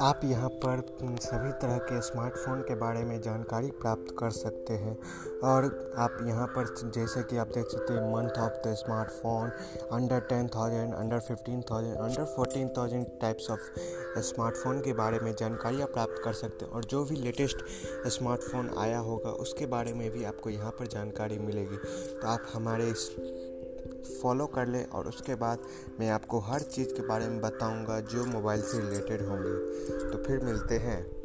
आप यहाँ पर सभी तरह के स्मार्टफ़ोन के बारे में जानकारी प्राप्त कर सकते हैं। और आप यहाँ पर जैसे कि आप देख सकते हैं month of the smartphone under ten thousand under fifteen thousand under fourteen thousand types of smartphone के बारे में जानकारियाँ प्राप्त कर सकते हैं। और जो भी लेटेस्ट स्मार्टफ़ोन आया होगा, उसके बारे में भी आपको यहाँ पर जानकारी मिलेगी। तो आप हमारे इस फॉलो कर लें और उसके बाद मैं आपको हर चीज़ के बारे में बताऊँगा जो मोबाइल से रिलेटेड होंगे। तो फिर मिलते हैं।